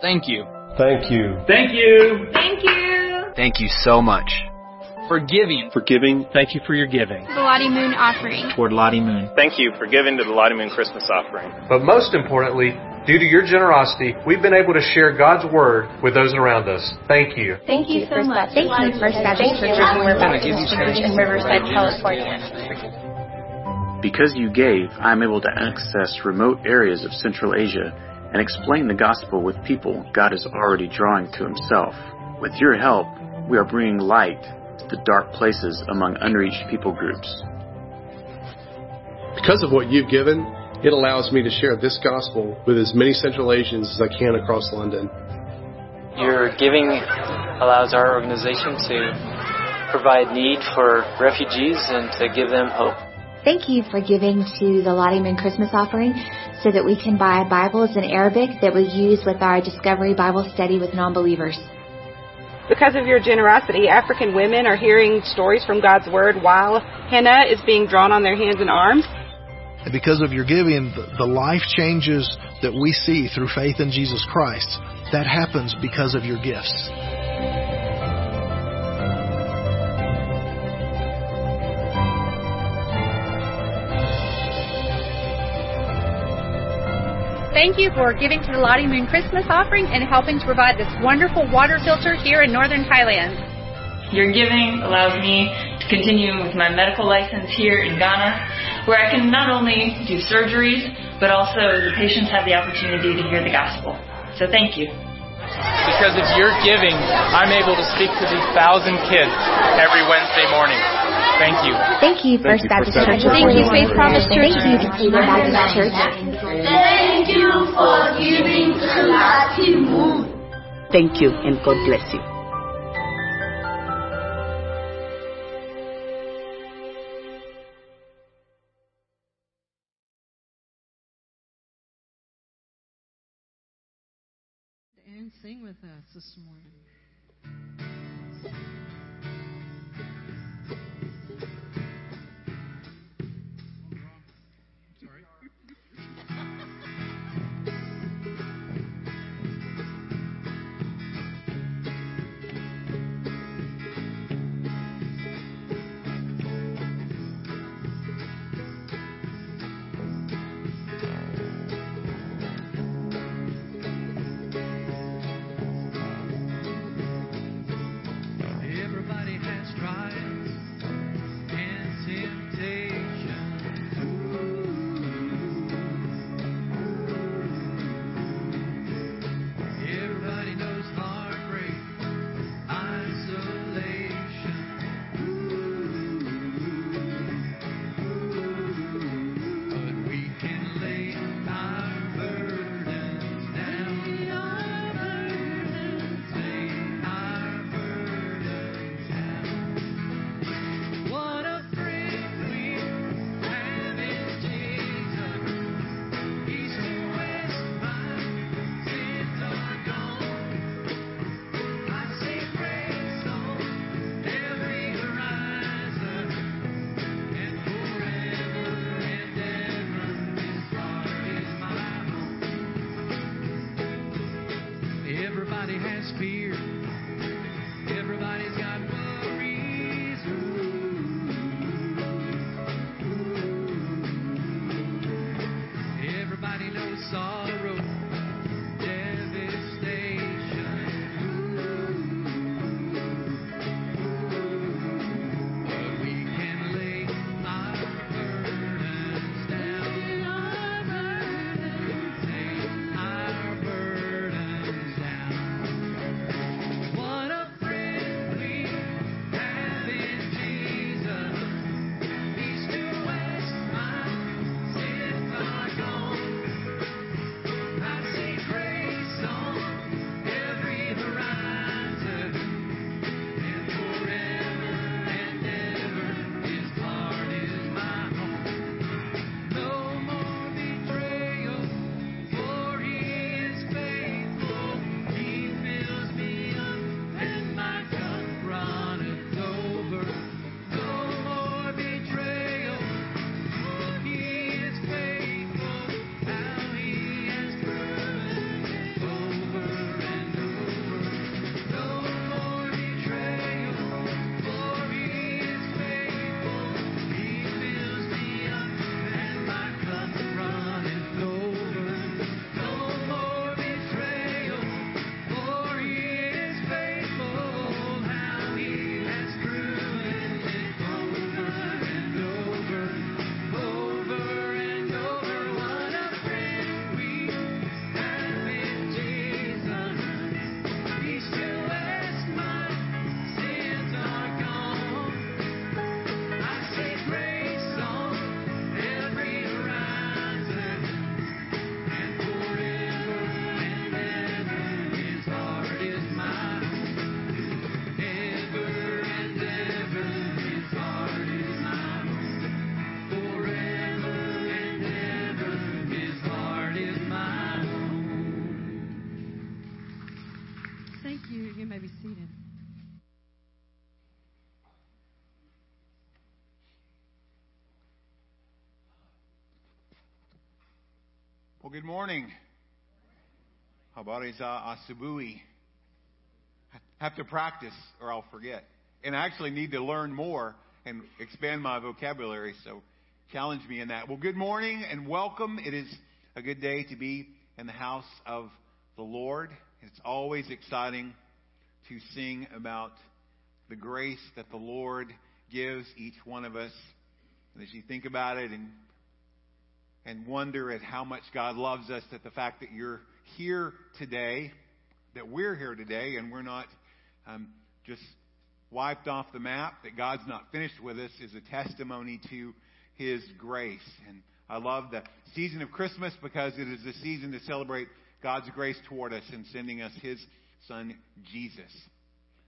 Thank you. Thank you. Thank you. Thank you. Thank you so much. For giving. For giving. Thank you for your giving. The Lottie Moon offering. Toward Lottie Moon. Thank you for giving to the Lottie Moon Christmas offering. But most importantly, due to your generosity, we've been able to share God's Word with those around us. Thank you. Thank you so much. Thank you, First Baptist Church in Riverside, California. Because you gave, I am able to access remote areas of Central Asia and explain the gospel with people God is already drawing to Himself. With your help, we are bringing light to the dark places among unreached people groups. Because of what you've given, it allows me to share this gospel with as many Central Asians as I can across London. Your giving allows our organization to provide need for refugees and to give them hope. Thank you for giving to the Lottie Moon Christmas offering so that we can buy Bibles in Arabic that we use with our Discovery Bible study with non-believers. Because of your generosity, African women are hearing stories from God's Word while henna is being drawn on their hands and arms. And because of your giving, the life changes that we see through faith in Jesus Christ, that happens because of your gifts. Thank you for giving to the Lottie Moon Christmas offering and helping to provide this wonderful water filter here in northern Thailand. Your giving allows me to continue with my medical license here in Ghana, where I can not only do surgeries, but also the patients have the opportunity to hear the gospel. So thank you. Because of your giving, I'm able to speak to these thousand kids every Wednesday morning. Thank you. Thank you, First Thank you, Baptist First Church. Thank you, Faith Promise Church. Thank you, Cleveland Baptist Church. Thank you for giving to Lottie Moon. Thank you and God bless you. And sing with us this morning. Morning. Habari za uh, asubuhi. Have to practice or I'll forget. And I actually need to learn more and expand my vocabulary, so challenge me in that. Well, good morning and welcome. It is a good day to be in the house of the Lord. It's always exciting to sing about the grace that the Lord gives each one of us. And as you think about it and and wonder at how much God loves us, that the fact that you're here today, that we're here today, and we're not um, just wiped off the map, that God's not finished with us, is a testimony to His grace. And I love the season of Christmas because it is the season to celebrate God's grace toward us in sending us His Son, Jesus.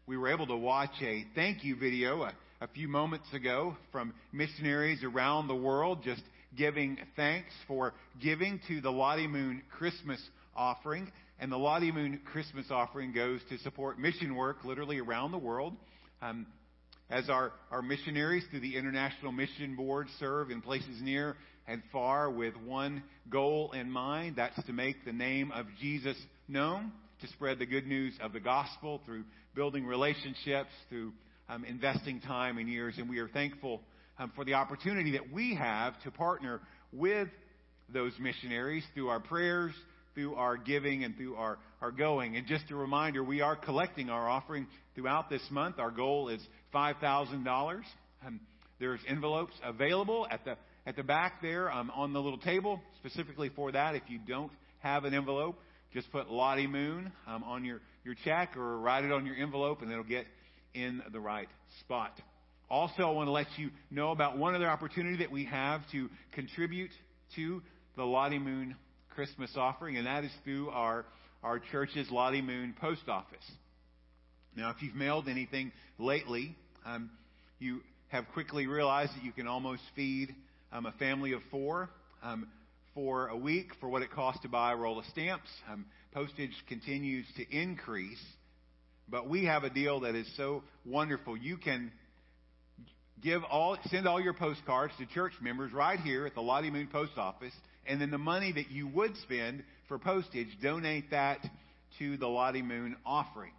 We were able to watch a thank you video a, a few moments ago from missionaries around the world just giving thanks for giving to the Lottie Moon Christmas offering. And the Lottie Moon Christmas offering goes to support mission work literally around the world. Um, as our, our missionaries through the International Mission Board serve in places near and far with one goal in mind, that's to make the name of Jesus known, to spread the good news of the gospel through building relationships, through um, investing time and years. And we are thankful um, for the opportunity that we have to partner with those missionaries through our prayers, through our giving, and through our, our going. And just a reminder, we are collecting our offering throughout this month. Our goal is $5,000. Um, there's envelopes available at the at the back there um, on the little table specifically for that. If you don't have an envelope, just put Lottie Moon um, on your, your check or write it on your envelope and it'll get in the right spot. Also, I want to let you know about one other opportunity that we have to contribute to the Lottie Moon Christmas offering, and that is through our, our church's Lottie Moon post office. Now, if you've mailed anything lately, um, you have quickly realized that you can almost feed um, a family of four um, for a week for what it costs to buy a roll of stamps. Um, postage continues to increase, but we have a deal that is so wonderful. You can give all, send all your postcards to church members right here at the Lottie Moon Post Office, and then the money that you would spend for postage, donate that to the Lottie Moon offering.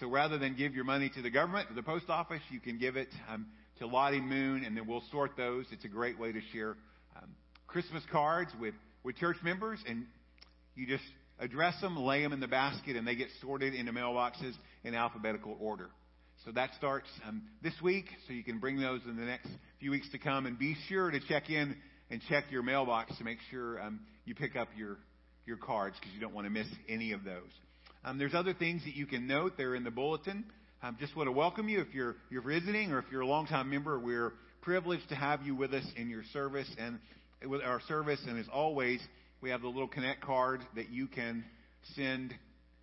So rather than give your money to the government or the post office, you can give it um, to Lottie Moon, and then we'll sort those. It's a great way to share um, Christmas cards with, with church members, and you just address them, lay them in the basket, and they get sorted into mailboxes in alphabetical order. So that starts um, this week, so you can bring those in the next few weeks to come, and be sure to check in and check your mailbox to make sure um, you pick up your your cards because you don't want to miss any of those. Um, there's other things that you can note. They're in the bulletin. Um, just want to welcome you if you're you're visiting or if you're a longtime member. We're privileged to have you with us in your service and with our service. And as always, we have the little connect card that you can send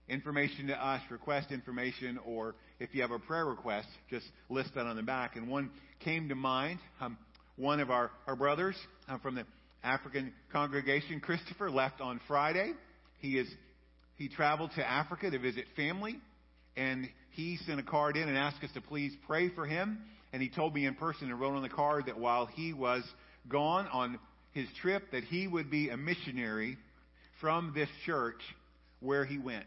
information to us, request information, or if you have a prayer request, just list that on the back. And one came to mind. Um, one of our, our brothers um, from the African congregation, Christopher, left on Friday. He is he traveled to Africa to visit family, and he sent a card in and asked us to please pray for him. And he told me in person and wrote on the card that while he was gone on his trip, that he would be a missionary from this church where he went.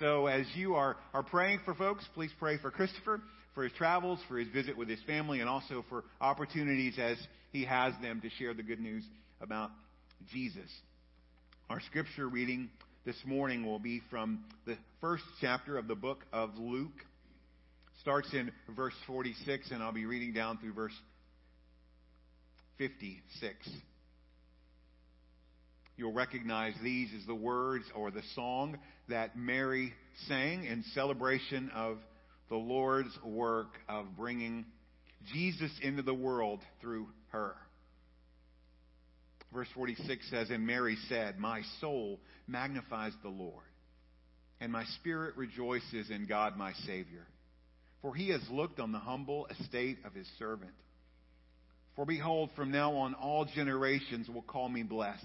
So as you are, are praying for folks, please pray for Christopher, for his travels, for his visit with his family, and also for opportunities as he has them to share the good news about Jesus. Our scripture reading this morning will be from the first chapter of the book of Luke. Starts in verse 46, and I'll be reading down through verse 56. You'll recognize these as the words or the song that Mary sang in celebration of the Lord's work of bringing Jesus into the world through her. Verse 46 says, And Mary said, My soul magnifies the Lord, and my spirit rejoices in God my Savior. For he has looked on the humble estate of his servant. For behold, from now on all generations will call me blessed.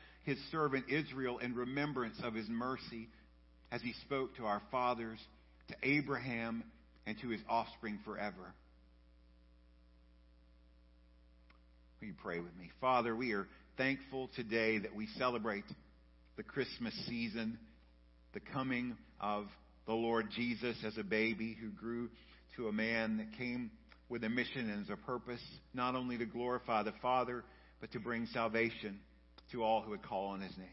his servant Israel in remembrance of his mercy as he spoke to our fathers, to Abraham, and to his offspring forever. Will you pray with me? Father, we are thankful today that we celebrate the Christmas season, the coming of the Lord Jesus as a baby who grew to a man that came with a mission and as a purpose, not only to glorify the Father, but to bring salvation to all who would call on his name.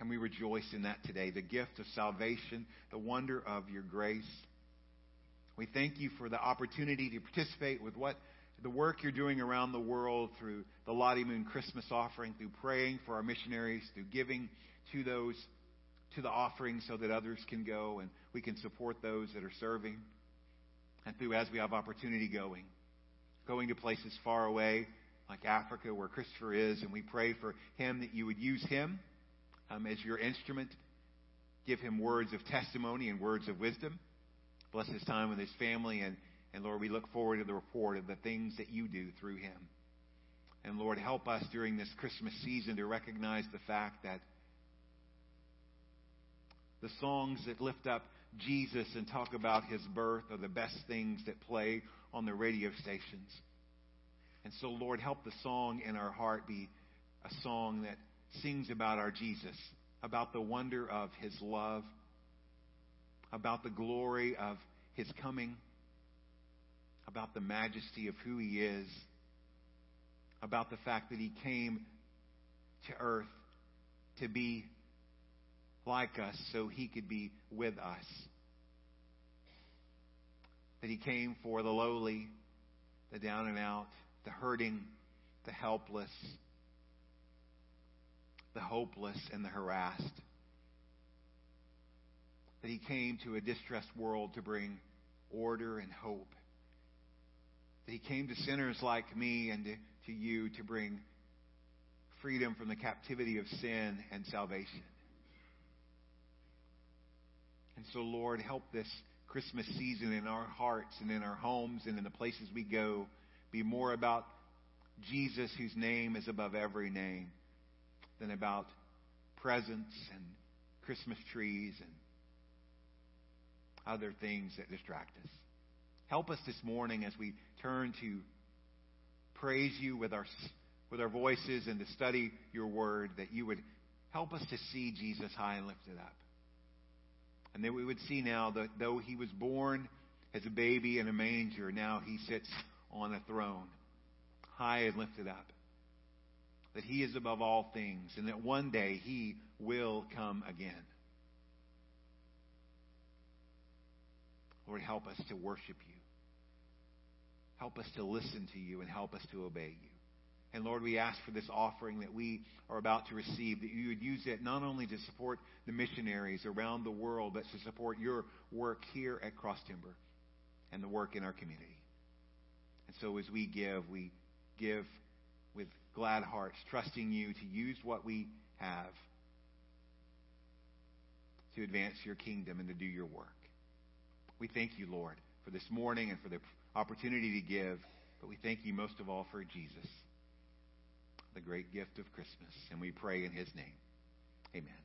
And we rejoice in that today, the gift of salvation, the wonder of your grace. We thank you for the opportunity to participate with what the work you're doing around the world through the Lottie Moon Christmas offering, through praying for our missionaries, through giving to those, to the offering so that others can go and we can support those that are serving. And through as we have opportunity going, going to places far away, like Africa, where Christopher is, and we pray for him that you would use him um, as your instrument. Give him words of testimony and words of wisdom. Bless his time with his family, and, and Lord, we look forward to the report of the things that you do through him. And Lord, help us during this Christmas season to recognize the fact that the songs that lift up Jesus and talk about his birth are the best things that play on the radio stations. And so, Lord, help the song in our heart be a song that sings about our Jesus, about the wonder of his love, about the glory of his coming, about the majesty of who he is, about the fact that he came to earth to be like us so he could be with us. That he came for the lowly, the down and out, the hurting, the helpless, the hopeless, and the harassed. That he came to a distressed world to bring order and hope. That he came to sinners like me and to, you to bring freedom from the captivity of sin and salvation. And so, Lord, help this Christmas season in our hearts and in our homes and in the places we go be more about Jesus, whose name is above every name, than about presents and Christmas trees and other things that distract us. Help us this morning as we turn to praise you with our with our voices and to study your word that you would help us to see Jesus high and lifted up. And that we would see now that though he was born as a baby in a manger, now he sits on a throne, high and lifted up. That he is above all things, and that one day he will come again. Lord, help us to worship you. Help us to listen to you and help us to obey you. And Lord, we ask for this offering that we are about to receive, that you would use it not only to support the missionaries around the world, but to support your work here at Cross Timber and the work in our community. And so as we give, we give with glad hearts, trusting you to use what we have to advance your kingdom and to do your work. We thank you, Lord, for this morning and for the opportunity to give, but we thank you most of all for Jesus, the great gift of Christmas. And we pray in his name. Amen.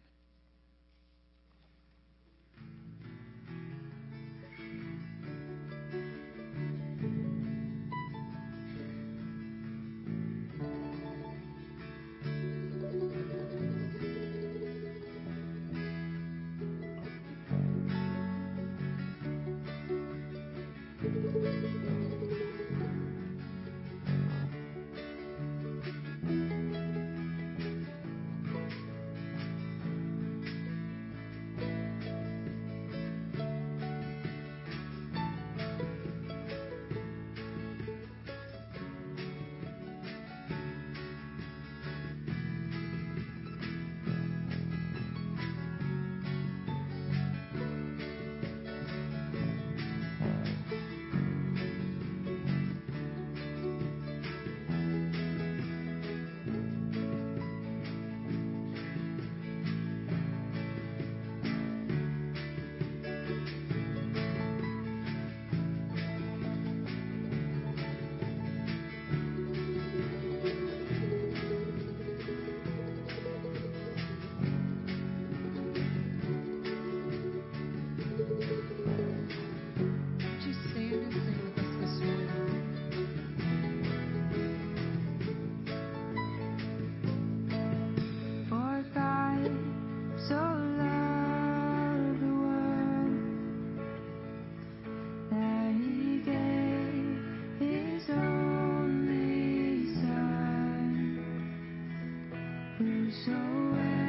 Whosoever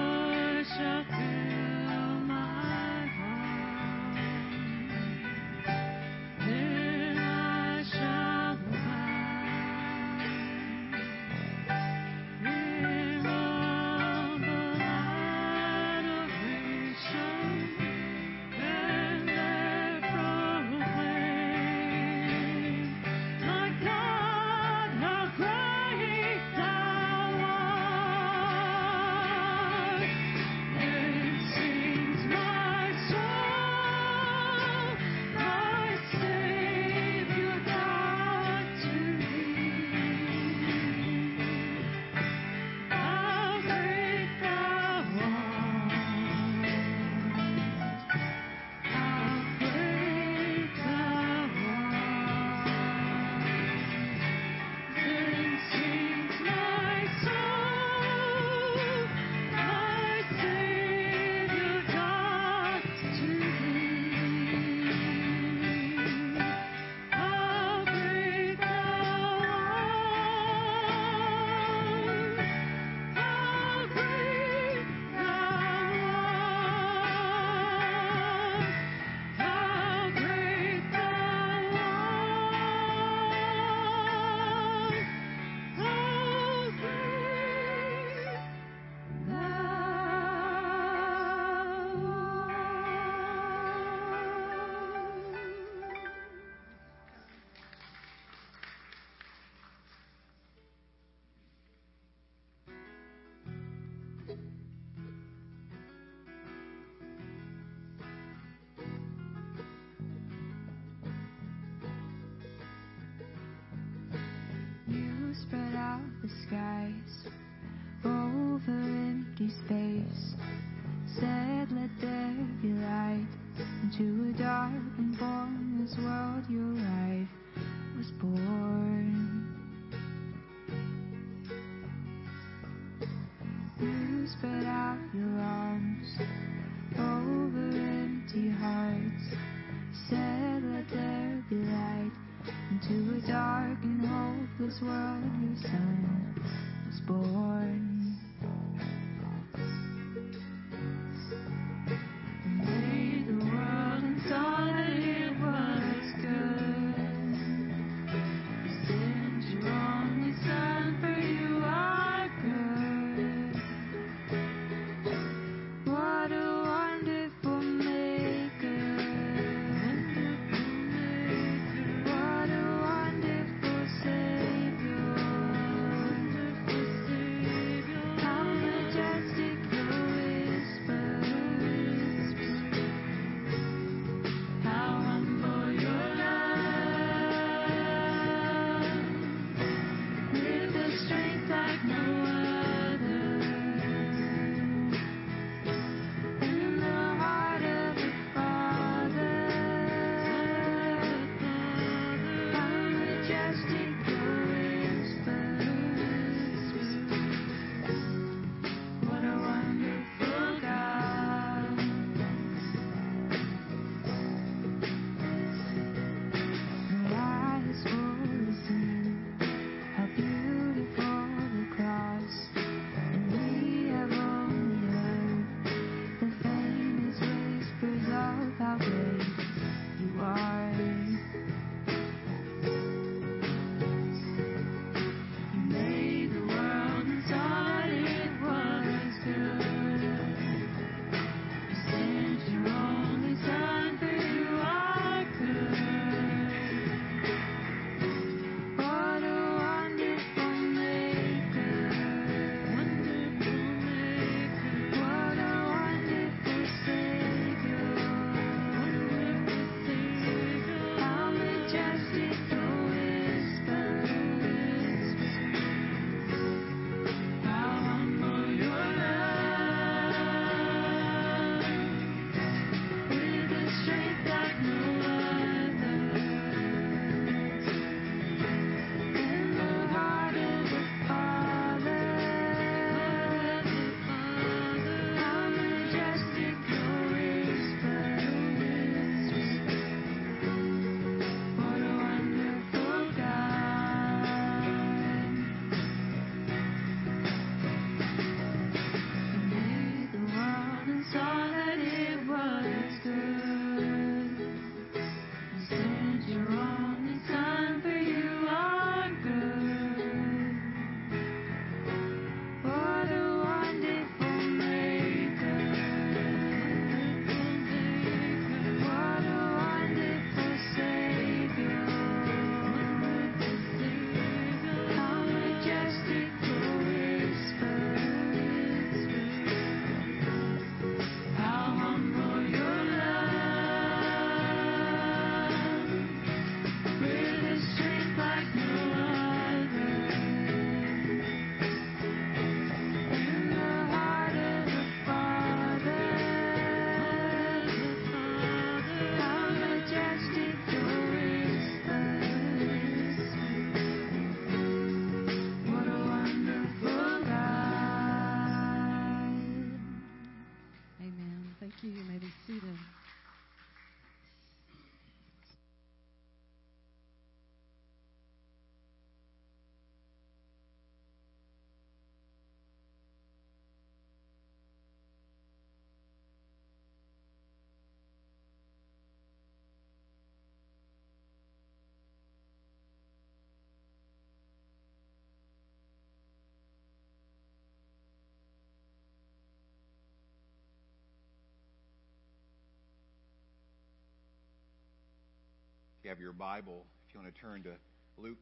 If you have your Bible, if you want to turn to Luke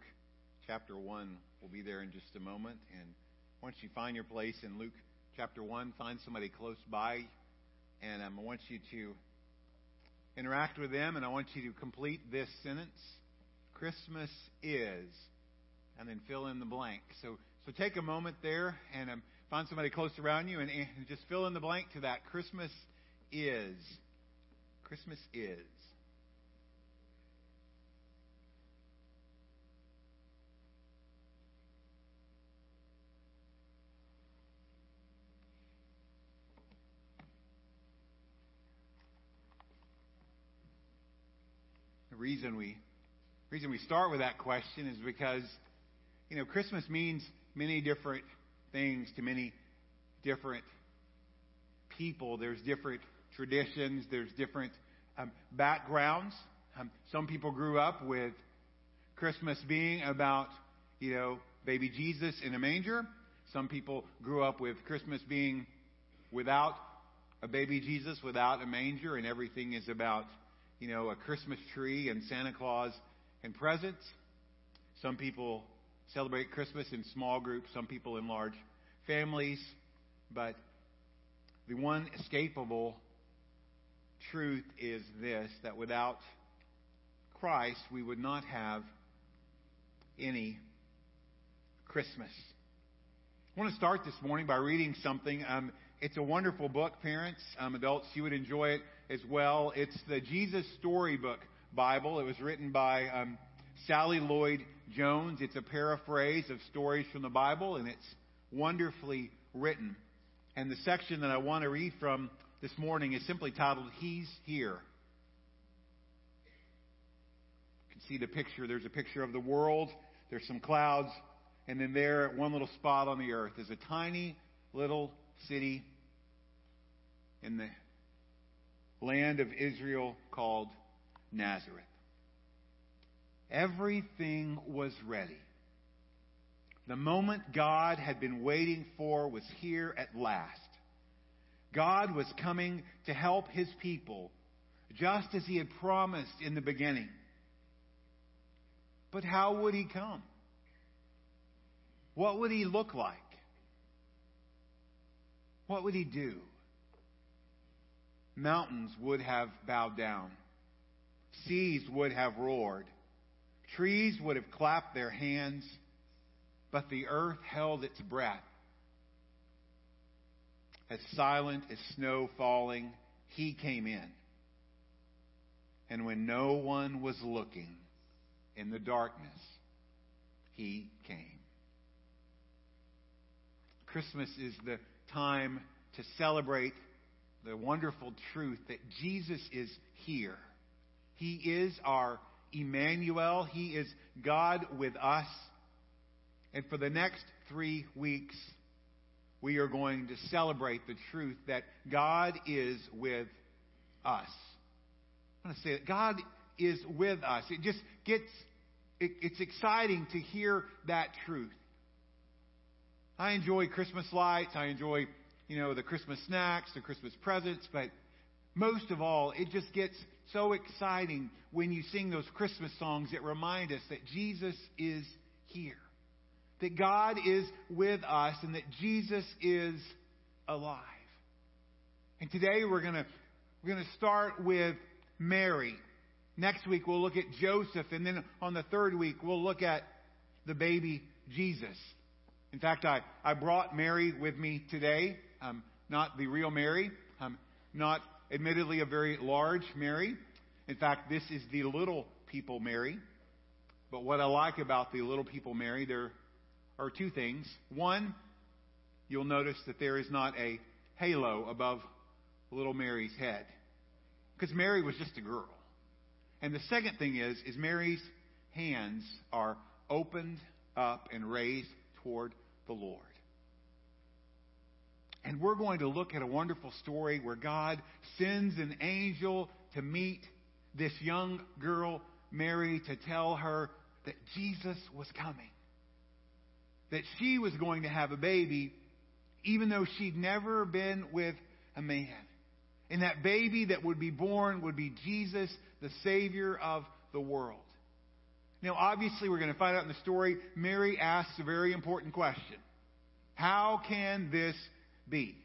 chapter 1, we'll be there in just a moment. And once you find your place in Luke chapter 1, find somebody close by, and um, I want you to interact with them, and I want you to complete this sentence Christmas is, and then fill in the blank. So, so take a moment there and um, find somebody close around you and, and just fill in the blank to that. Christmas is. Christmas is. Reason we reason we start with that question is because you know Christmas means many different things to many different people. There's different traditions. There's different um, backgrounds. Um, some people grew up with Christmas being about you know baby Jesus in a manger. Some people grew up with Christmas being without a baby Jesus, without a manger, and everything is about you know, a Christmas tree and Santa Claus and presents. Some people celebrate Christmas in small groups, some people in large families. But the one escapable truth is this that without Christ, we would not have any Christmas. I want to start this morning by reading something. Um, it's a wonderful book, parents, um, adults. You would enjoy it as well. It's the Jesus Storybook Bible. It was written by um, Sally Lloyd Jones. It's a paraphrase of stories from the Bible, and it's wonderfully written. And the section that I want to read from this morning is simply titled, He's Here. You can see the picture. There's a picture of the world, there's some clouds, and then there, at one little spot on the earth, is a tiny little city in the land of Israel called Nazareth. Everything was ready. The moment God had been waiting for was here at last. God was coming to help his people just as he had promised in the beginning. But how would he come? What would he look like? What would he do? Mountains would have bowed down. Seas would have roared. Trees would have clapped their hands. But the earth held its breath. As silent as snow falling, he came in. And when no one was looking in the darkness, he came. Christmas is the time to celebrate the wonderful truth that Jesus is here. He is our Emmanuel. He is God with us. And for the next three weeks, we are going to celebrate the truth that God is with us. I want to say that God is with us. It just gets, it, it's exciting to hear that truth. I enjoy Christmas lights. I enjoy, you know, the Christmas snacks, the Christmas presents, but most of all, it just gets so exciting when you sing those Christmas songs that remind us that Jesus is here. That God is with us and that Jesus is alive. And today we're going to we're going to start with Mary. Next week we'll look at Joseph and then on the third week we'll look at the baby Jesus. In fact, I, I brought Mary with me today. Um, not the real Mary. Um, not admittedly a very large Mary. In fact, this is the little people Mary. But what I like about the little people Mary, there are two things. One, you'll notice that there is not a halo above little Mary's head. Because Mary was just a girl. And the second thing is, is Mary's hands are opened up and raised toward the Lord. And we're going to look at a wonderful story where God sends an angel to meet this young girl, Mary, to tell her that Jesus was coming. That she was going to have a baby, even though she'd never been with a man. And that baby that would be born would be Jesus, the Savior of the world. Now, obviously, we're going to find out in the story, Mary asks a very important question. How can this be?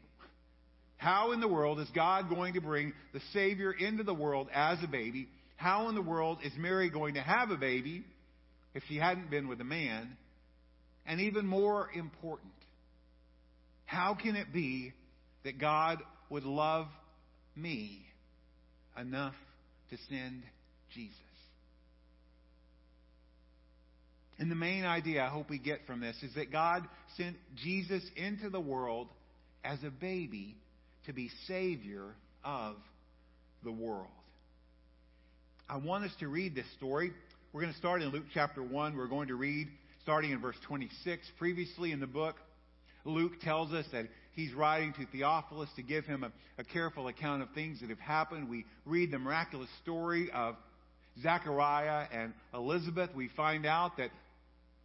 How in the world is God going to bring the Savior into the world as a baby? How in the world is Mary going to have a baby if she hadn't been with a man? And even more important, how can it be that God would love me enough to send Jesus? And the main idea I hope we get from this is that God sent Jesus into the world as a baby to be Savior of the world. I want us to read this story. We're going to start in Luke chapter 1. We're going to read starting in verse 26. Previously in the book, Luke tells us that he's writing to Theophilus to give him a, a careful account of things that have happened. We read the miraculous story of Zechariah and Elizabeth. We find out that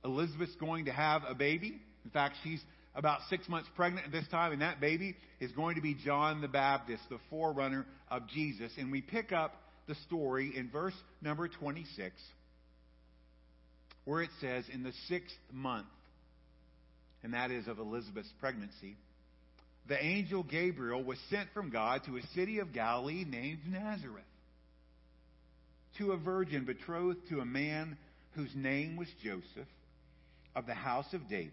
Elizabeth's going to have a baby. In fact, she's about six months pregnant at this time, and that baby is going to be John the Baptist, the forerunner of Jesus. And we pick up the story in verse number 26, where it says, In the sixth month, and that is of Elizabeth's pregnancy, the angel Gabriel was sent from God to a city of Galilee named Nazareth, to a virgin betrothed to a man whose name was Joseph of the house of David.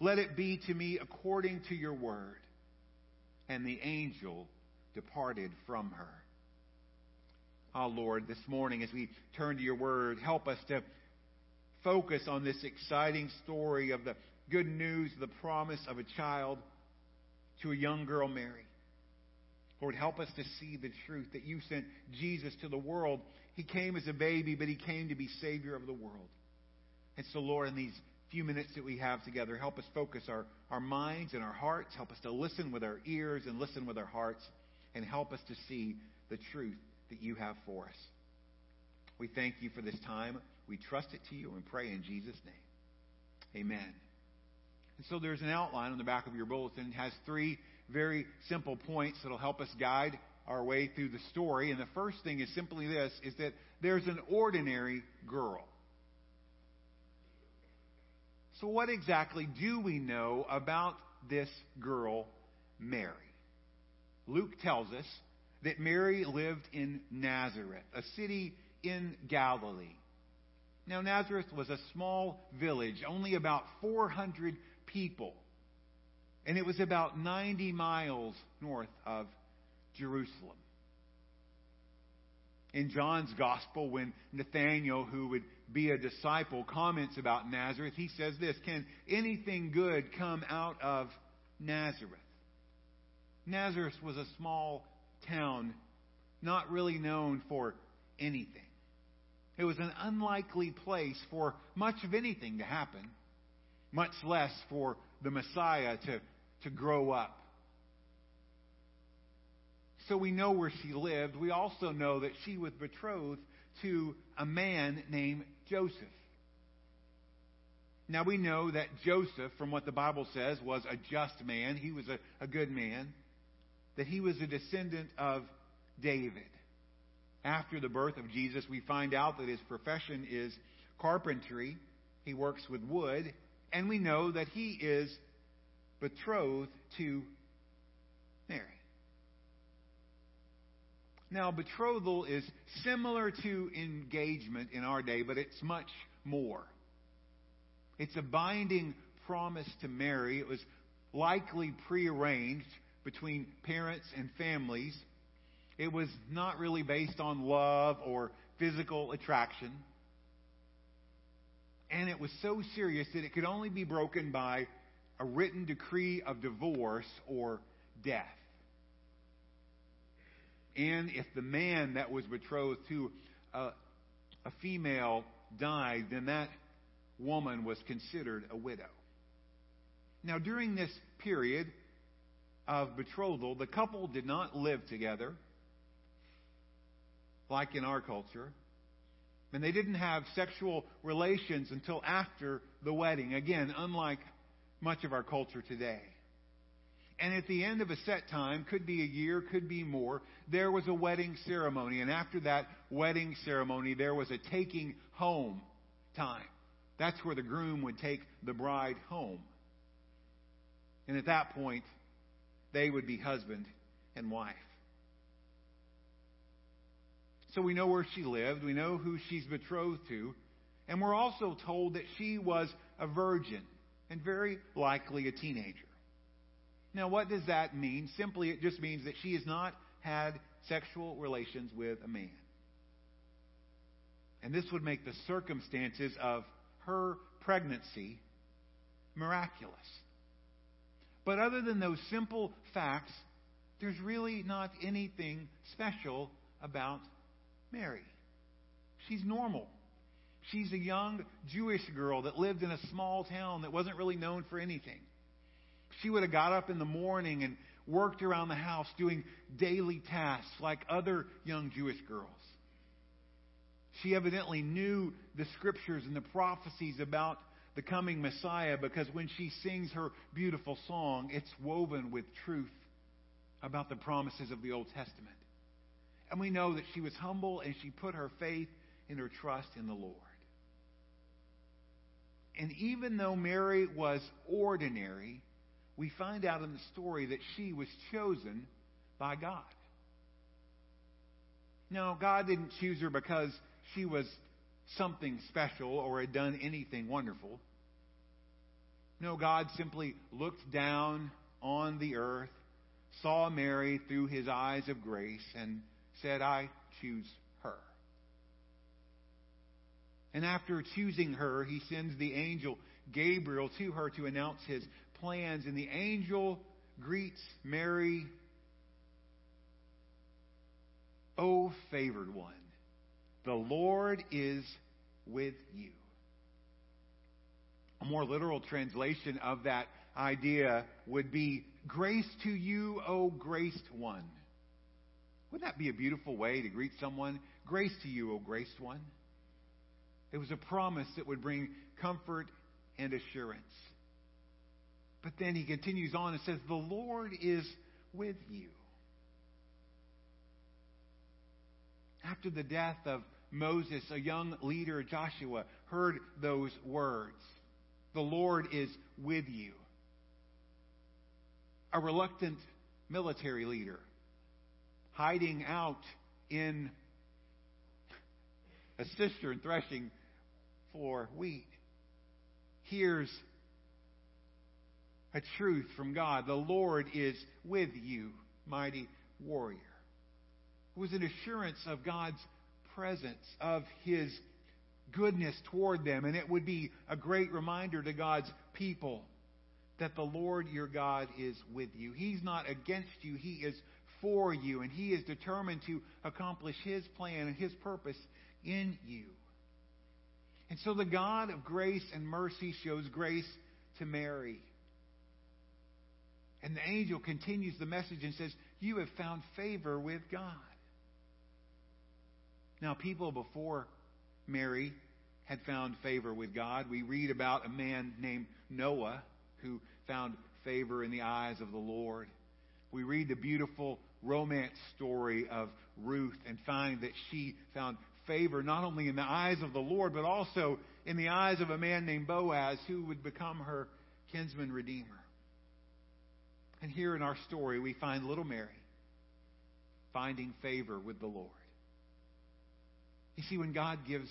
Let it be to me according to your word. And the angel departed from her. Oh Lord, this morning as we turn to your word, help us to focus on this exciting story of the good news, the promise of a child to a young girl, Mary. Lord, help us to see the truth that you sent Jesus to the world he came as a baby, but he came to be Savior of the world. And so, Lord, in these few minutes that we have together, help us focus our, our minds and our hearts. Help us to listen with our ears and listen with our hearts. And help us to see the truth that you have for us. We thank you for this time. We trust it to you and pray in Jesus' name. Amen. And so there's an outline on the back of your bulletin. It has three very simple points that'll help us guide our way through the story. And the first thing is simply this, is that there's an ordinary girl. So what exactly do we know about this girl, Mary? Luke tells us that Mary lived in Nazareth, a city in Galilee. Now, Nazareth was a small village, only about 400 people. And it was about 90 miles north of Jerusalem. In John's Gospel, when Nathanael, who would be a disciple, comments about Nazareth, he says this Can anything good come out of Nazareth? Nazareth was a small town, not really known for anything. It was an unlikely place for much of anything to happen, much less for the Messiah to, to grow up. So we know where she lived. We also know that she was betrothed to a man named Joseph. Now we know that Joseph, from what the Bible says, was a just man. He was a, a good man. That he was a descendant of David. After the birth of Jesus, we find out that his profession is carpentry. He works with wood. And we know that he is betrothed to Mary. Now, betrothal is similar to engagement in our day, but it's much more. It's a binding promise to marry. It was likely prearranged between parents and families. It was not really based on love or physical attraction. And it was so serious that it could only be broken by a written decree of divorce or death. And if the man that was betrothed to a, a female died, then that woman was considered a widow. Now, during this period of betrothal, the couple did not live together like in our culture. And they didn't have sexual relations until after the wedding. Again, unlike much of our culture today. And at the end of a set time, could be a year, could be more, there was a wedding ceremony. And after that wedding ceremony, there was a taking home time. That's where the groom would take the bride home. And at that point, they would be husband and wife. So we know where she lived. We know who she's betrothed to. And we're also told that she was a virgin and very likely a teenager. Now, what does that mean? Simply, it just means that she has not had sexual relations with a man. And this would make the circumstances of her pregnancy miraculous. But other than those simple facts, there's really not anything special about Mary. She's normal. She's a young Jewish girl that lived in a small town that wasn't really known for anything. She would have got up in the morning and worked around the house doing daily tasks like other young Jewish girls. She evidently knew the scriptures and the prophecies about the coming Messiah because when she sings her beautiful song, it's woven with truth about the promises of the Old Testament. And we know that she was humble and she put her faith and her trust in the Lord. And even though Mary was ordinary, we find out in the story that she was chosen by God. Now, God didn't choose her because she was something special or had done anything wonderful. No, God simply looked down on the earth, saw Mary through his eyes of grace, and said, I choose her. And after choosing her, he sends the angel Gabriel to her to announce his plans. And the angel greets Mary, O favored one, the Lord is with you. A more literal translation of that idea would be, Grace to you, O graced one. Wouldn't that be a beautiful way to greet someone? Grace to you, O graced one. It was a promise that would bring comfort and assurance. But then he continues on and says, The Lord is with you. After the death of Moses, a young leader, Joshua, heard those words The Lord is with you. A reluctant military leader hiding out in a cistern threshing for wheat hears a truth from God. The Lord is with you, mighty warrior. It was an assurance of God's presence, of His goodness toward them, and it would be a great reminder to God's people that the Lord your God is with you. He's not against you, He is for you, and He is determined to accomplish His plan and His purpose in you. And so the God of grace and mercy shows grace to Mary. And the angel continues the message and says, You have found favor with God. Now, people before Mary had found favor with God. We read about a man named Noah who found favor in the eyes of the Lord. We read the beautiful romance story of Ruth and find that she found favor not only in the eyes of the Lord, but also in the eyes of a man named Boaz who would become her kinsman redeemer. And here in our story, we find little Mary finding favor with the Lord. You see, when God gives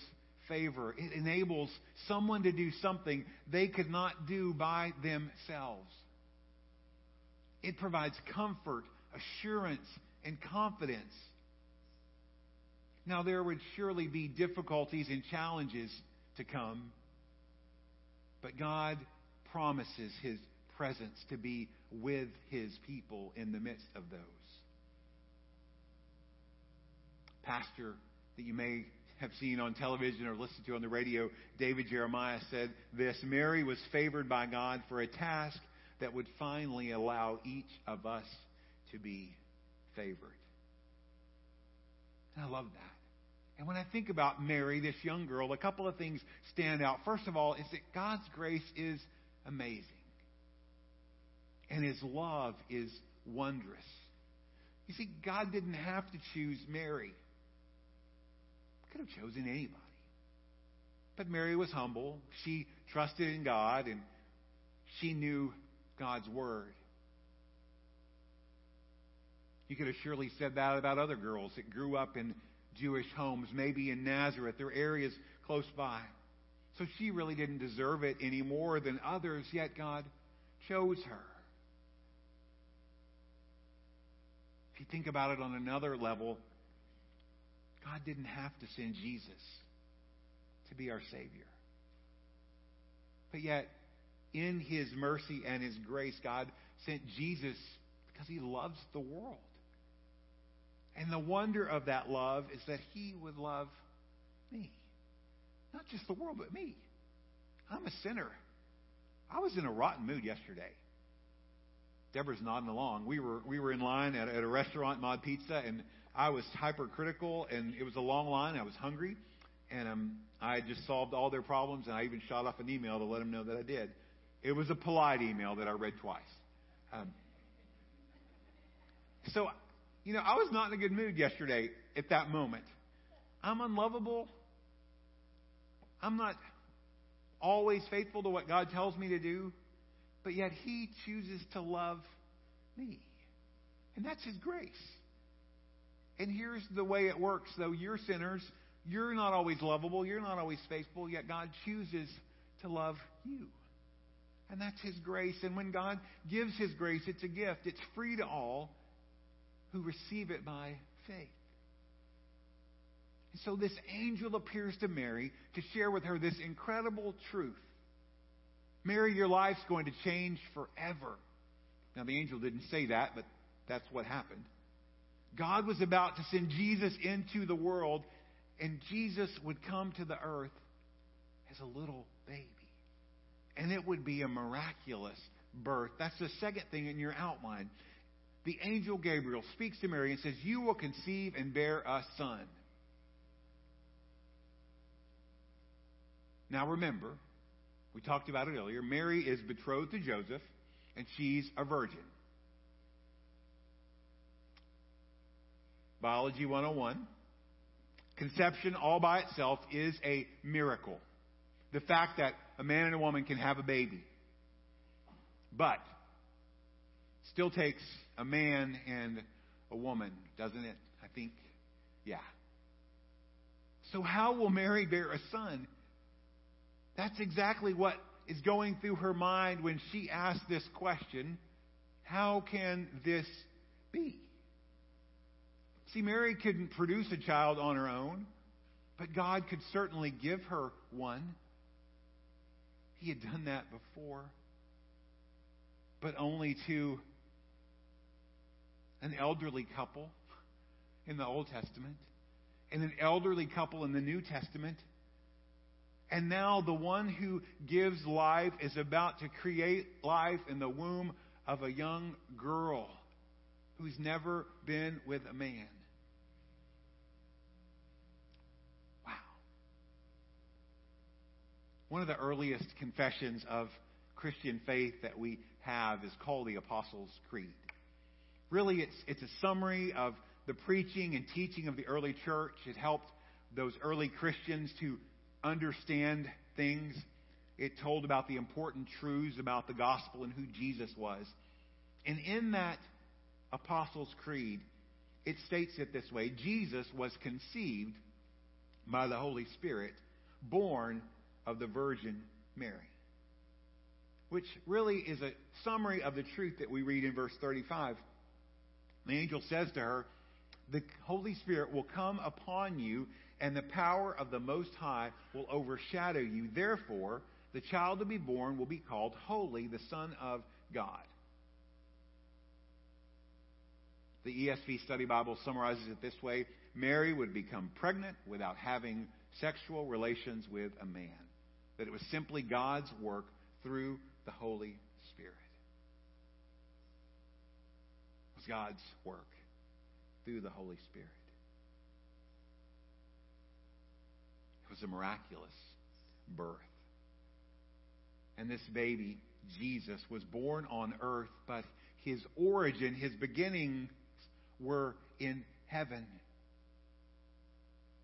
favor, it enables someone to do something they could not do by themselves. It provides comfort, assurance, and confidence. Now, there would surely be difficulties and challenges to come, but God promises His presence to be with His people in the midst of those. Pastor that you may have seen on television or listened to on the radio, David Jeremiah said this Mary was favored by God for a task that would finally allow each of us to be favored. And I love that. And when I think about Mary, this young girl, a couple of things stand out. First of all, is that God's grace is amazing. And His love is wondrous. You see, God didn't have to choose Mary. Could have chosen anybody. But Mary was humble. She trusted in God and she knew God's Word. You could have surely said that about other girls that grew up in Jewish homes, maybe in Nazareth or areas close by. So she really didn't deserve it any more than others, yet God chose her. If you think about it on another level, God didn't have to send Jesus to be our Savior. But yet, in His mercy and His grace, God sent Jesus because He loves the world. And the wonder of that love is that He would love me. Not just the world, but me. I'm a sinner. I was in a rotten mood yesterday. Deborah's nodding along. We were we were in line at, at a restaurant, Mod Pizza, and I was hypercritical, and it was a long line. I was hungry, and um, I just solved all their problems, and I even shot off an email to let them know that I did. It was a polite email that I read twice. Um, so, you know, I was not in a good mood yesterday at that moment. I'm unlovable. I'm not always faithful to what God tells me to do, but yet He chooses to love me. And that's His grace. And here's the way it works, though. You're sinners. You're not always lovable. You're not always faithful, yet God chooses to love you. And that's His grace. And when God gives His grace, it's a gift. It's free to all who receive it by faith. So this angel appears to Mary to share with her this incredible truth. Mary, your life's going to change forever. Now, the angel didn't say that, but that's what happened. God was about to send Jesus into the world, and Jesus would come to the earth as a little baby. And it would be a miraculous birth. That's the second thing in your outline. The angel Gabriel speaks to Mary and says, You will conceive and bear a son. Now remember, we talked about it earlier. Mary is betrothed to Joseph, and she's a virgin. Biology 101. Conception all by itself is a miracle. The fact that a man and a woman can have a baby. But still takes a man and a woman, doesn't it? I think, yeah. So how will Mary bear a son? That's exactly what is going through her mind when she asks this question. How can this be? See, Mary couldn't produce a child on her own, but God could certainly give her one. He had done that before, but only to an elderly couple in the Old Testament and an elderly couple in the New Testament. And now the one who gives life is about to create life in the womb of a young girl who's never been with a man. Wow. One of the earliest confessions of Christian faith that we have is called the Apostles' Creed. Really, it's, it's a summary of the preaching and teaching of the early church. It helped those early Christians to understand things. It told about the important truths about the gospel and who Jesus was. And in that Apostles' Creed, it states it this way Jesus was conceived by the Holy Spirit, born of the Virgin Mary. Which really is a summary of the truth that we read in verse 35. The angel says to her, The Holy Spirit will come upon you, and the power of the Most High will overshadow you. Therefore, the child to be born will be called Holy, the Son of God. The ESV Study Bible summarizes it this way Mary would become pregnant without having sexual relations with a man. That it was simply God's work through the Holy Spirit. It was God's work through the Holy Spirit. It was a miraculous birth. And this baby, Jesus, was born on earth, but his origin, his beginnings were in heaven.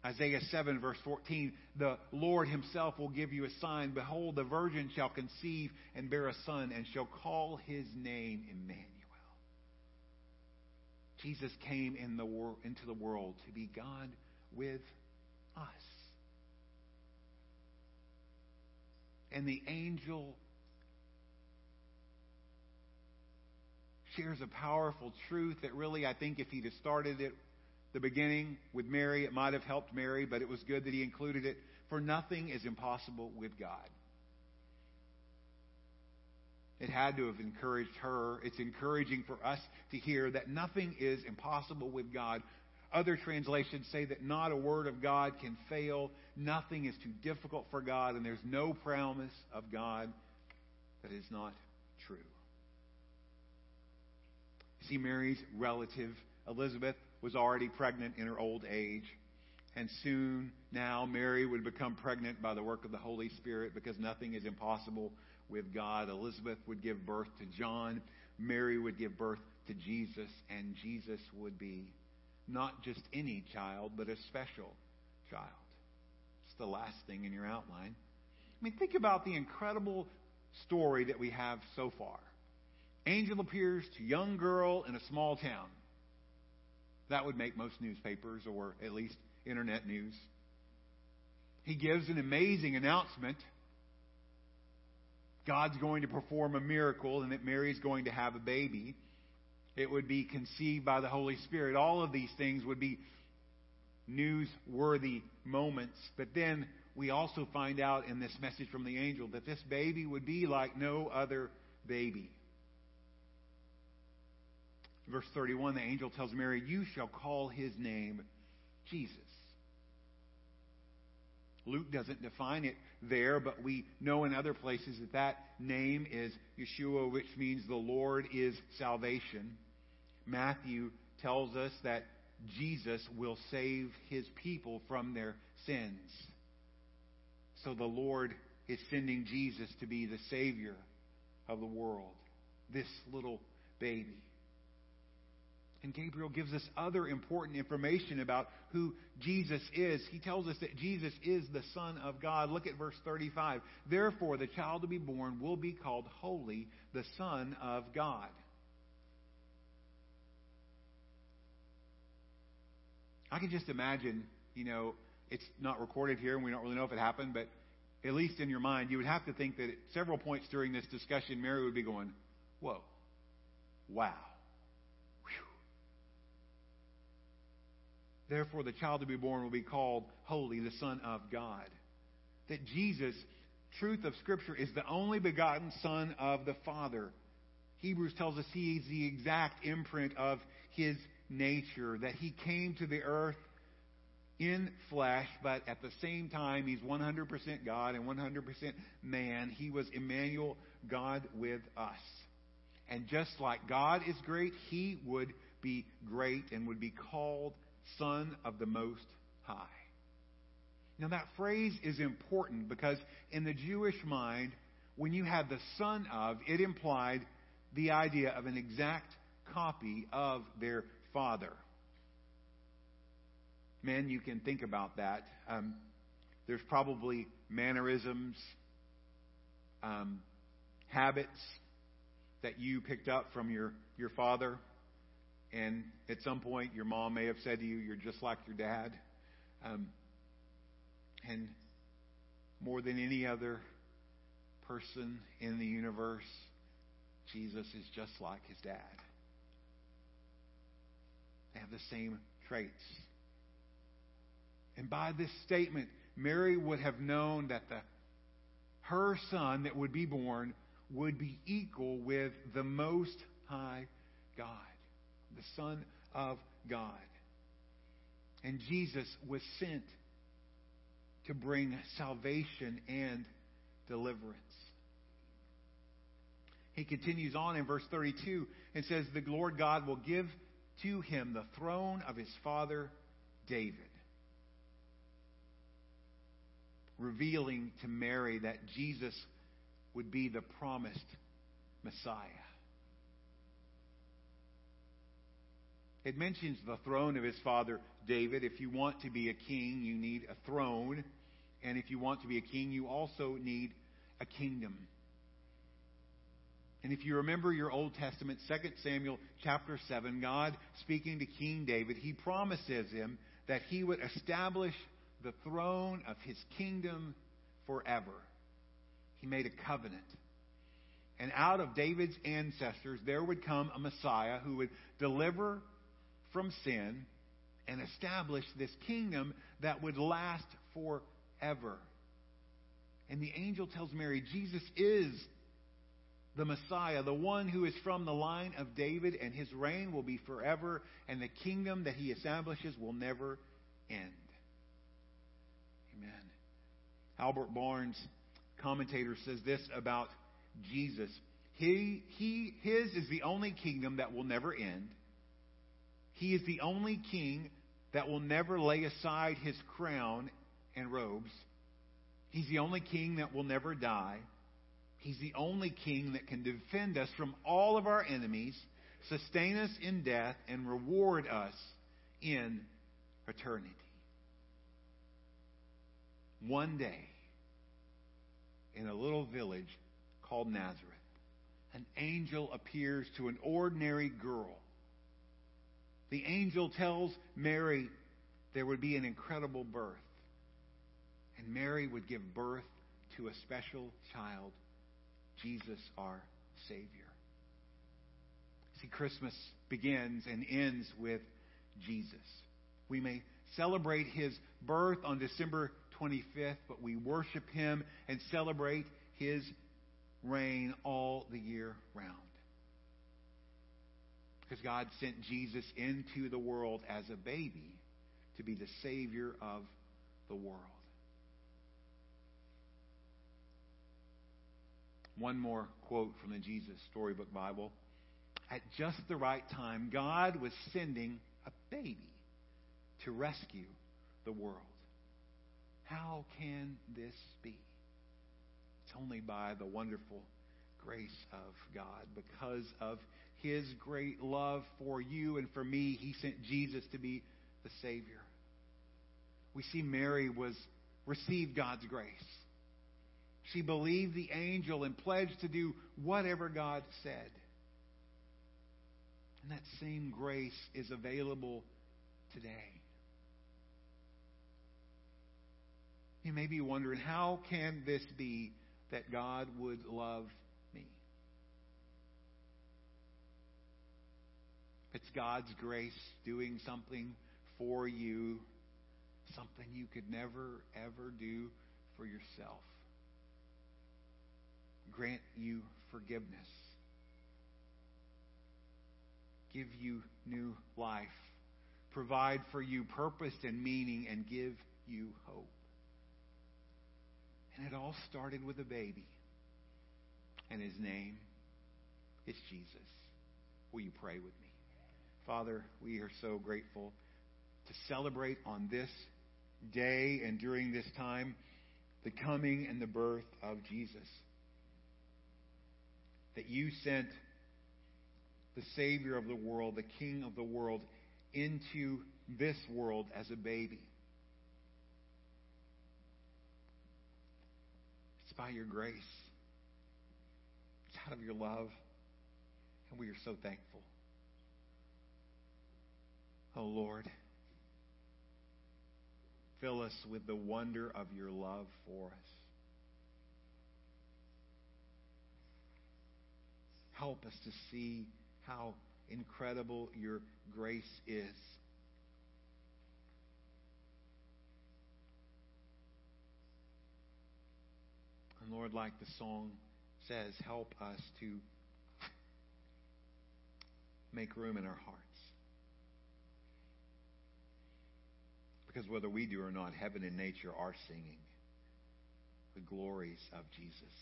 Isaiah 7, verse 14 The Lord himself will give you a sign. Behold, the virgin shall conceive and bear a son, and shall call his name Emmanuel. Jesus came in the wor- into the world to be God with us. And the angel shares a powerful truth that really, I think, if he'd have started it the beginning with Mary, it might have helped Mary, but it was good that he included it. For nothing is impossible with God. It had to have encouraged her. It's encouraging for us to hear that nothing is impossible with God. Other translations say that not a word of God can fail. Nothing is too difficult for God, and there's no promise of God that is not true. See, Mary's relative, Elizabeth, was already pregnant in her old age. And soon now, Mary would become pregnant by the work of the Holy Spirit because nothing is impossible with God. Elizabeth would give birth to John. Mary would give birth to Jesus. And Jesus would be not just any child, but a special child. It's the last thing in your outline. I mean, think about the incredible story that we have so far. Angel appears to young girl in a small town. That would make most newspapers or at least internet news. He gives an amazing announcement. God's going to perform a miracle and that Mary's going to have a baby. It would be conceived by the Holy Spirit. All of these things would be newsworthy moments. But then we also find out in this message from the angel that this baby would be like no other baby. Verse 31, the angel tells Mary, You shall call his name Jesus. Luke doesn't define it there, but we know in other places that that name is Yeshua, which means the Lord is salvation. Matthew tells us that Jesus will save his people from their sins. So the Lord is sending Jesus to be the Savior of the world, this little baby. And Gabriel gives us other important information about who Jesus is. He tells us that Jesus is the Son of God. Look at verse 35. Therefore, the child to be born will be called Holy, the Son of God. I can just imagine, you know, it's not recorded here and we don't really know if it happened, but at least in your mind, you would have to think that at several points during this discussion, Mary would be going, Whoa, wow. Therefore, the child to be born will be called Holy, the Son of God. That Jesus, truth of Scripture, is the only begotten Son of the Father. Hebrews tells us he is the exact imprint of his nature, that he came to the earth in flesh, but at the same time, he's 100% God and 100% man. He was Emmanuel, God with us. And just like God is great, he would be great and would be called Son of the Most High. Now, that phrase is important because in the Jewish mind, when you had the son of, it implied the idea of an exact copy of their father. Men, you can think about that. Um, there's probably mannerisms, um, habits that you picked up from your, your father. And at some point, your mom may have said to you, You're just like your dad. Um, and more than any other person in the universe, Jesus is just like his dad. They have the same traits. And by this statement, Mary would have known that the, her son that would be born would be equal with the Most High God, the Son of God. And Jesus was sent to bring salvation and deliverance. He continues on in verse 32 and says, The Lord God will give to him the throne of his father David, revealing to Mary that Jesus would be the promised Messiah. It mentions the throne of his father David. If you want to be a king, you need a throne. And if you want to be a king, you also need a kingdom. And if you remember your Old Testament, 2 Samuel chapter 7, God speaking to King David, he promises him that he would establish the throne of his kingdom forever. He made a covenant. And out of David's ancestors, there would come a Messiah who would deliver from sin and establish this kingdom that would last forever. And the angel tells Mary, Jesus is the Messiah, the one who is from the line of David, and his reign will be forever, and the kingdom that he establishes will never end. Amen. Albert Barnes, commentator, says this about Jesus. He, he, his is the only kingdom that will never end. He is the only king that will never lay aside his crown and robes. He's the only king that will never die. He's the only king that can defend us from all of our enemies, sustain us in death, and reward us in eternity. One day, in a little village called Nazareth, an angel appears to an ordinary girl. The angel tells Mary there would be an incredible birth. And Mary would give birth to a special child, Jesus our Savior. See, Christmas begins and ends with Jesus. We may celebrate his birth on December 25th, but we worship him and celebrate his reign all the year round. Because God sent Jesus into the world as a baby to be the Savior of the world. One more quote from the Jesus Storybook Bible. At just the right time, God was sending a baby to rescue the world. How can this be? It's only by the wonderful grace of God. Because of His great love for you and for me, He sent Jesus to be the Savior. We see Mary was received God's grace. She believed the angel and pledged to do whatever God said. And that same grace is available today. You may be wondering, how can this be that God would love me? It's God's grace doing something for you, something you could never, ever do for yourself. Grant you forgiveness. Give you new life. Provide for you purpose and meaning and give you hope. And it all started with a baby. And his name is Jesus. Will you pray with me? Father, we are so grateful to celebrate on this day and during this time the coming and the birth of Jesus. That you sent the Savior of the world, the King of the world, into this world as a baby. It's by your grace. It's out of your love. And we are so thankful. Oh Lord, fill us with the wonder of your love for us. Help us to see how incredible your grace is. And Lord, like the song says, help us to make room in our hearts. Because whether we do or not, heaven and nature are singing the glories of Jesus.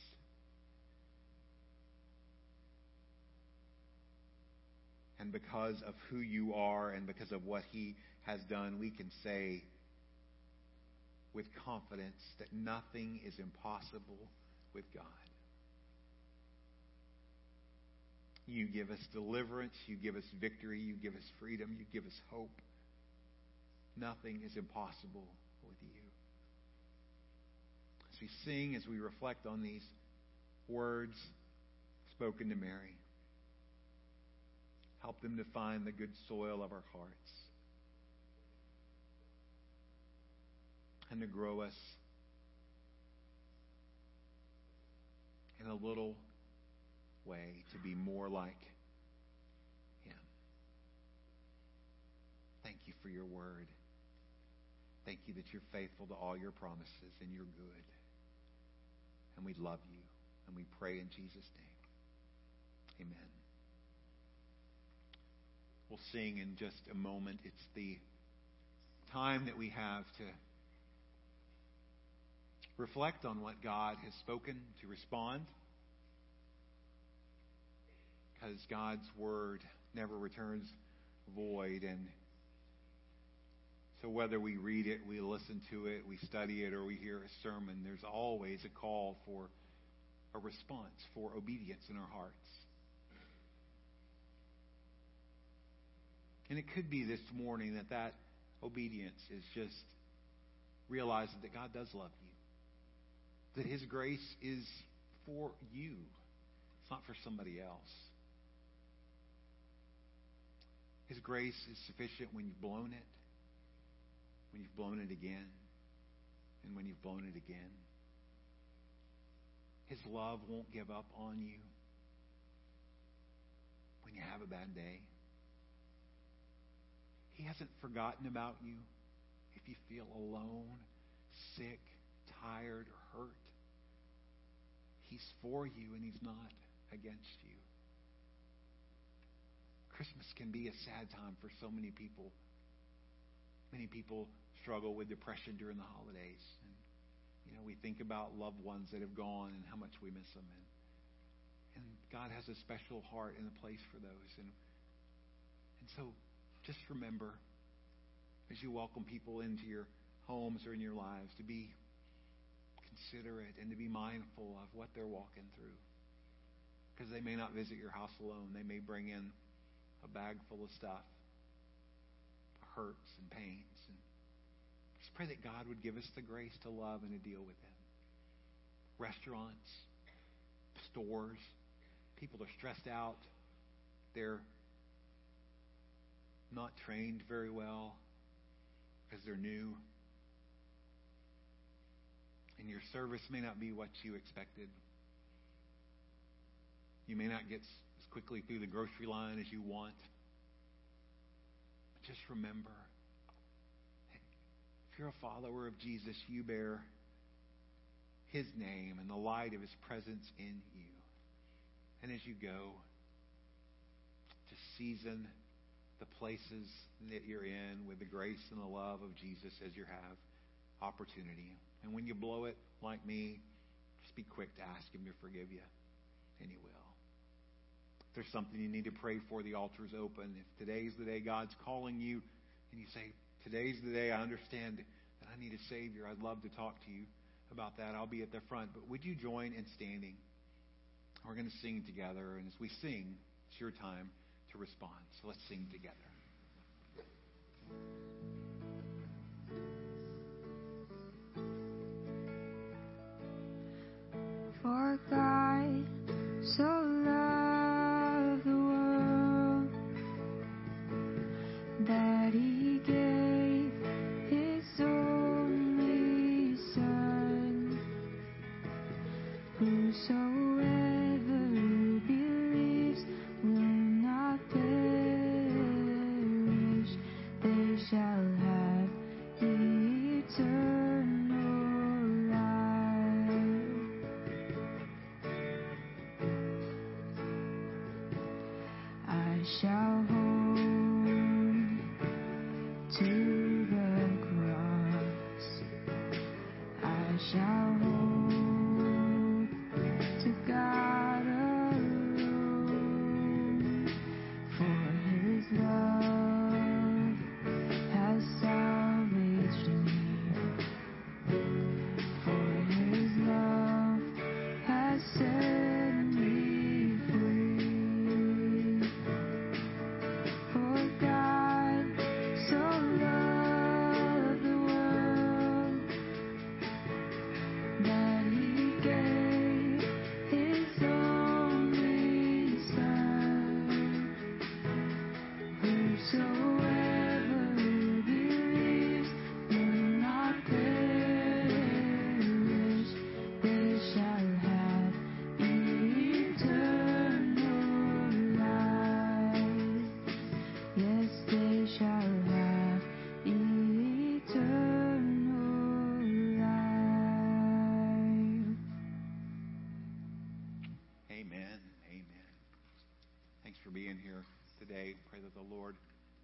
And because of who you are and because of what he has done, we can say with confidence that nothing is impossible with God. You give us deliverance. You give us victory. You give us freedom. You give us hope. Nothing is impossible with you. As we sing, as we reflect on these words spoken to Mary, help them to find the good soil of our hearts and to grow us in a little way to be more like Him. Thank you for your word. Thank you that you're faithful to all your promises and you're good. And we love you. And we pray in Jesus' name. Amen. We'll sing in just a moment. It's the time that we have to reflect on what God has spoken, to respond because God's word never returns void. And so whether we read it, we listen to it, we study it, or we hear a sermon, there's always a call for a response, for obedience in our hearts. And it could be this morning that that obedience is just realizing that God does love you, that His grace is for you, it's not for somebody else. His grace is sufficient when you've blown it, when you've blown it again, and when you've blown it again. His love won't give up on you when you have a bad day. He hasn't forgotten about you if you feel alone, sick, tired, or hurt. He's for you and he's not against you. Christmas can be a sad time for so many people. Many people struggle with depression during the holidays. And, you know, we think about loved ones that have gone and how much we miss them. And, and God has a special heart and a place for those. And, and so just remember, as you welcome people into your homes or in your lives, to be considerate and to be mindful of what they're walking through. Because they may not visit your house alone. They may bring in a bag full of stuff, hurts and pains. And just pray that God would give us the grace to love and to deal with them. Restaurants, stores, people are stressed out. They're not trained very well because they're new. And your service may not be what you expected. You may not get as quickly through the grocery line as you want. Just remember if you're a follower of Jesus, you bear his name and the light of his presence in you. And as you go, to season the places that you're in with the grace and the love of Jesus as you have opportunity. And when you blow it like me, just be quick to ask him to forgive you. And he will there's something you need to pray for, the altar is open. If today's the day God's calling you, and you say, Today's the day I understand that I need a Savior, I'd love to talk to you about that. I'll be at the front. But would you join in standing? We're going to sing together. And as we sing, it's your time to respond. So let's sing together. For God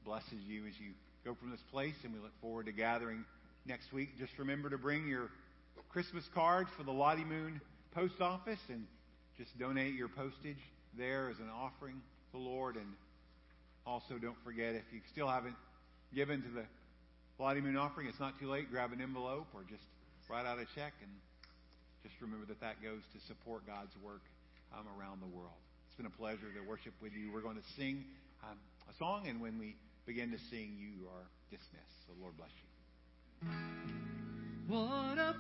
blesses you as you go from this place, and we look forward to gathering next week. Just remember to bring your Christmas cards for the Lottie Moon post office and just donate your postage there as an offering to the Lord. And also, don't forget if you still haven't given to the Lottie Moon offering, it's not too late. Grab an envelope or just write out a check and just remember that that goes to support God's work um, around the world. It's been a pleasure to worship with you. We're going to sing um, a song, and when we begin to sing, you are dismissed. So, Lord bless you. What a